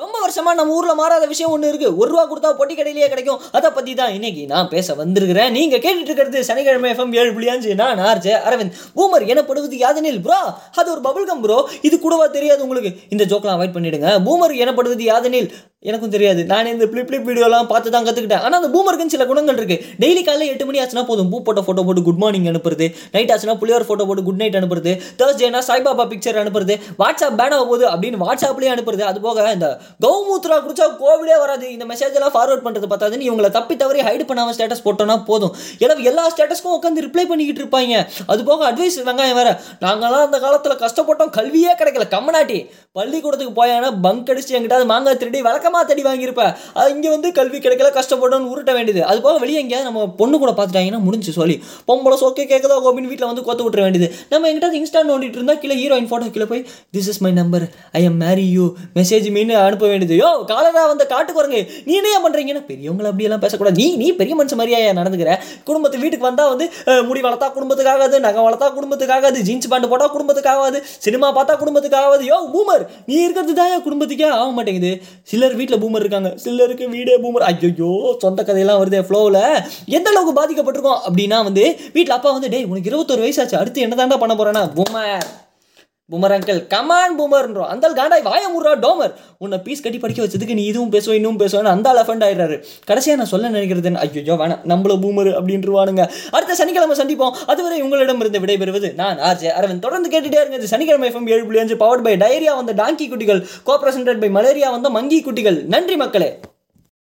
ரொம்ப வருஷமா நம்ம ஊர்ல மாறாத விஷயம் ஒன்று இருக்கு. ஒரு ரூபா கொடுத்தா பொட்டி கடையிலேயே கிடைக்கும். அதை பத்தி தான் இன்னைக்கு நான் பேச வந்திருக்கிறேன். நீங்க கேட்டுட்டு இருக்கிறது சனிக்கிழமை எஃப்எம் ஏழு புள்ளி நான் ஆர்ஜே அரவிந்த். பூமர் எனப்படுவது யாதெனில் ப்ரோ அது ஒரு பபுள் கம் ப்ரோ இது கூடவா தெரியாது உங்களுக்கு. இந்த ஜோக்கெலாம் அவாய்ட் பண்ணிடுங்க. பூமர் எனப்படுவது யாதெனில் எனக்கும் தெரியாது. நான் இந்த பிளிப் பிளிப் வீடியோலாம் பார்த்து தான் கற்றுக்கிட்டேன் ஆனால் அந்த பூமருக்குன்னு சில குணங்கள் இருக்குது டெய்லி காலையில் எட்டு மணி ஆச்சுன்னா போதும். பூ போட்ட ஃபோட்டோ போட்டு குட் மார்னிங் அனுப்புறது. நைட் ஆச்சுன்னா புளியோர் ஃபோட்டோ போட்டு குட் நைட் அனுப்புறது. தேர்ஸ்டேனா சாய்பாபா பிக்சர் அனுப்புறது. வாட்ஸ்அப் பேன் ஆக போகுது அப்படின்னு வாட்ஸ்அப்லேயே அனுப்புறது. அது போக இந்த கௌமூத்ரா குடிச்சா கோவிடே வராது. இந்த மெசேஜ் எல்லாம் ஃபார்வர்ட் பண்ணுறது பார்த்தாதுன்னு இவங்களை தப்பி தவறி ஹைட் பண்ணாமல் ஸ்டேட்டஸ் போட்டோன்னா போதும். ஏன்னா எல்லா ஸ்டேட்டஸ்க்கும் உட்காந்து ரிப்ளை பண்ணிக்கிட்டு இருப்பாங்க. அது போக அட்வைஸ் வெங்காயம் வேற. நாங்களாம் அந்த காலத்தில் கஷ்டப்பட்டோம். கல்வியே கிடைக்கல. கம்மநாட்டி பள்ளிக்கூடத்துக்கு போயானா பங்க் அடிச்சு எங்கிட்ட மாங்காய் திருடி வழக்கமாக தடி வாங்கியிருப்ப. அது இங்கே வந்து கல்வி கிடைக்கல கஷ்டப்படணும்னு உருட்ட வேண்டியது. அது போக வெளியே எங்கேயாவது நம்ம பொண்ணு கூட பார்த்துட்டாங்கன்னா முடிஞ்சு சொல்லி. பொம்பளை சோக்கே கேட்குதா கோபின் வீட்டில் வந்து கொத்து விட்டுற வேண்டியது. நம்ம எங்கிட்ட இன்ஸ்டா நோண்டிட்டு இருந்தால் கீழே ஹீரோயின் ஃபோட்டோ கீழே போய் this is my number I am marry you message மீன் அனுப்ப வேண்டியது. யோ காலரா வந்த காட்டுக்கு வரங்க நீ என்ன பண்ணுறீங்கன்னா பெரியவங்களை அப்படியெல்லாம் பேசக்கூடாது. நீ நீ பெரிய மனுஷன் மாதிரியா நடந்துக்கிற? குடும்பத்து வீட்டுக்கு வந்தால் வந்து முடி வளர்த்தா குடும்பத்துக்காகாது நகை வளர்த்தா குடும்பத்துக்காகாது ஜீன்ஸ் பேண்ட் போட்டால் குடும்பத்துக்காகாது சினிமா பார்த்தா குடும்பத்துக்காகாது. யோ பூமர் நீ இருக்கிறது தான் குடும்பத்துக்கே ஆக மாட்டேங்குது. சிலர் வீட்டில் பூமர் இருக்காங்க. சிலருக்கு வீடே பூமர் ஐயோ சொந்த கதையெல்லாம் வருது ஃப்ளோவில் எந்த அளவுக்கு பாதிக்கப்பட்டிருக்கோம் அப்படின்னா வந்து வீட்டில் அப்பா வந்து டேய் உனக்கு இருபத்தொரு வயசாச்சு அடுத்து என்ன தாண்டா பண்ண போகிறேன்னா boomer boomer uncle come on பூமர்ன்றோம் அந்த காண்டாய் வாய முறா டோமர். உன்னை பீஸ் கட்டி படிக்க வச்சதுக்கு நீ இதுவும் பேசுவோம் இன்னும் பேசுவேன் அந்த அலஃபண்ட் ஆயிடுறாரு. கடைசியாக நான் சொல்ல நினைக்கிறது ஐயோ வேணாம். நம்மள பூமர் அப்படின்ட்டுருவானுங்க அடுத்த சனிக்கிழமை சந்திப்போம். அதுவரை உங்களிடம் இருந்து விடைபெறுவது நான் ஆர்ஜே அரவிந்த். தொடர்ந்து கேட்டுட்டே இருந்தது சனிக்கிழமை எஃப்எம் ஏழு புள்ளி அஞ்சு பவர்ட் பை டைரியா வந்த டாங்கி குட்டிகள் கோப்ரசன்ட் பை மலேரியா வந்த மங்கி குட்டிகள். நன்றி மக்களே.